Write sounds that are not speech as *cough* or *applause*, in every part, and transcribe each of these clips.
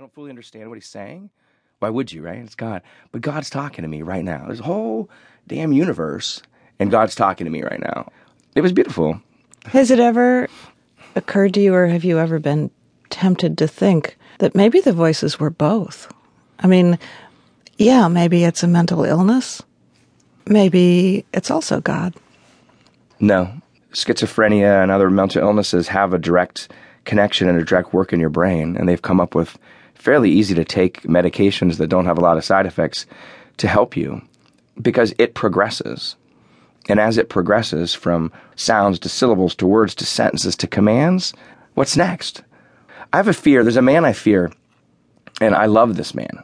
I don't fully understand what he's saying. Why would you, right? It's God. But God's talking to me right now. There's a whole damn universe, and God's talking to me right now. It was beautiful. Has it ever occurred to you, or have you ever been tempted to think that maybe the voices were both? I mean, yeah, maybe it's a mental illness. Maybe it's also God. No. Schizophrenia and other mental illnesses have a direct connection and a direct work in your brain, and they've come up with fairly easy to take medications that don't have a lot of side effects to help you because it progresses. And as it progresses from sounds to syllables to words to sentences to commands, what's next? I have a fear. There's a man I fear, and I love this man.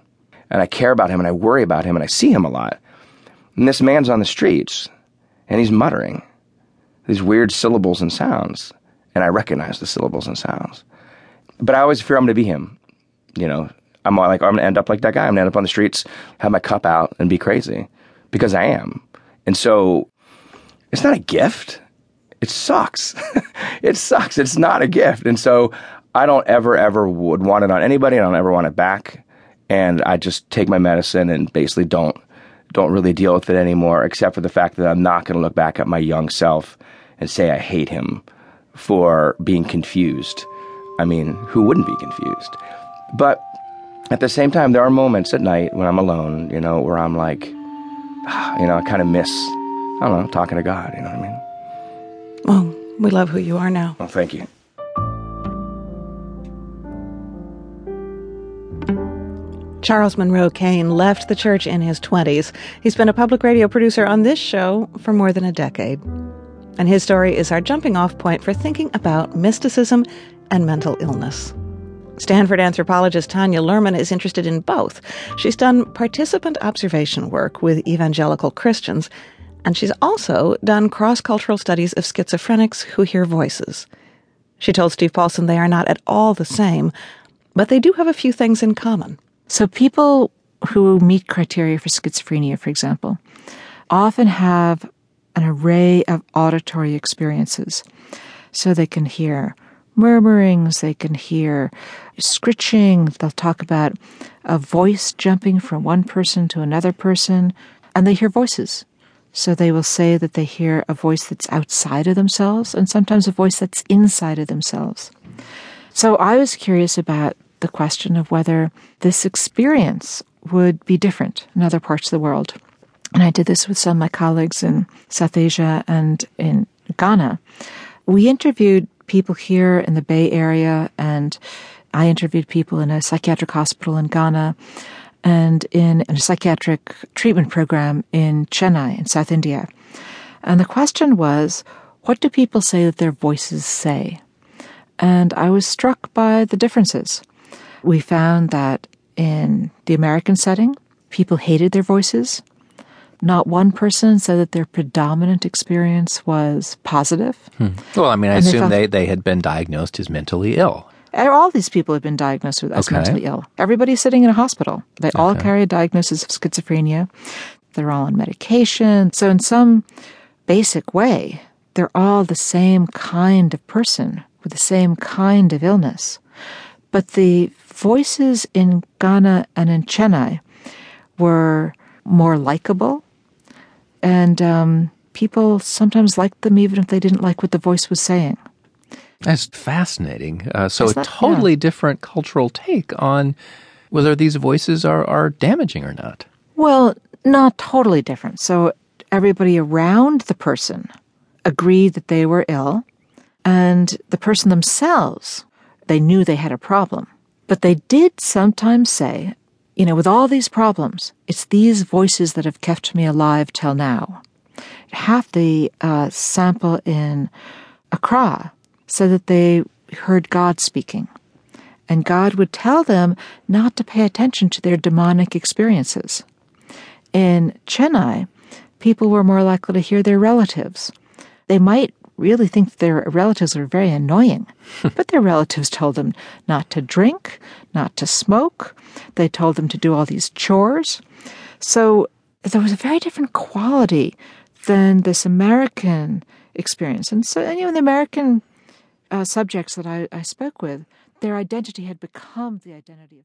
And I care about him, and I worry about him, and I see him a lot. And this man's on the streets, and he's muttering these weird syllables and sounds. And I recognize the syllables and sounds. But I always fear I'm going to be him. You know, I'm like, I'm going to end up like that guy. I'm going to end up on the streets, have my cup out, and be crazy because I am. And so it's not a gift. It sucks. *laughs* it sucks. It's not a gift. And so I don't ever, ever would want it on anybody. I don't ever want it back. And I just take my medicine and basically don't don't really deal with it anymore, except for the fact that I'm not going to look back at my young self and say I hate him for being confused. I mean, who wouldn't be confused? But at the same time, there are moments at night when I'm alone, you know, where I'm like, ah, you know, I kind of miss, I don't know, talking to God, you know what I mean? Well, we love who you are now. Well, thank you. Charles Monroe Kane left the church in his 20s. He's been a public radio producer on this show for more than a decade. And his story is our jumping off point for thinking about mysticism and mental illness. Stanford anthropologist Tanya Luhrmann is interested in both. She's done participant observation work with evangelical Christians, and she's also done cross cultural studies of schizophrenics who hear voices. She told Steve Paulson they are not at all the same, but they do have a few things in common. So people who meet criteria for schizophrenia, for example, often have an array of auditory experiences. So they can hear murmurings, they can hear scritching, they'll talk about a voice jumping from one person to another person, and they hear voices. So they will say that they hear a voice that's outside of themselves and sometimes a voice that's inside of themselves. So I was curious about the question of whether this experience would be different in other parts of the world. And I did this with some of my colleagues in South Asia and in Ghana. We interviewed people here in the Bay Area, and I interviewed people in a psychiatric hospital in Ghana and in a psychiatric treatment program in Chennai in South India. And the question was, what do people say that their voices say? And I was struck by the differences we found that in the American setting, people hated their voices. Not one person said that their predominant experience was positive. Hmm. Well, I mean, I and assume they, they, they had been diagnosed as mentally ill. All these people have been diagnosed with, as okay. mentally ill. Everybody's sitting in a hospital. They okay. all carry a diagnosis of schizophrenia. They're all on medication. So, in some basic way, they're all the same kind of person with the same kind of illness. But the voices in Ghana and in Chennai were more likable, and um, people sometimes liked them even if they didn't like what the voice was saying. That's fascinating. Uh, so, that, a totally yeah. different cultural take on whether these voices are, are damaging or not. Well, not totally different. So, everybody around the person agreed that they were ill, and the person themselves, they knew they had a problem. But they did sometimes say, you know, with all these problems, it's these voices that have kept me alive till now. Half the uh, sample in Accra said that they heard God speaking. And God would tell them not to pay attention to their demonic experiences. In Chennai, people were more likely to hear their relatives. They might really think their relatives were very annoying. *laughs* but their relatives told them not to drink, not to smoke. They told them to do all these chores. So there was a very different quality than this American experience. And so, you know, the American uh, subjects that I, I spoke with, their identity had become the identity of.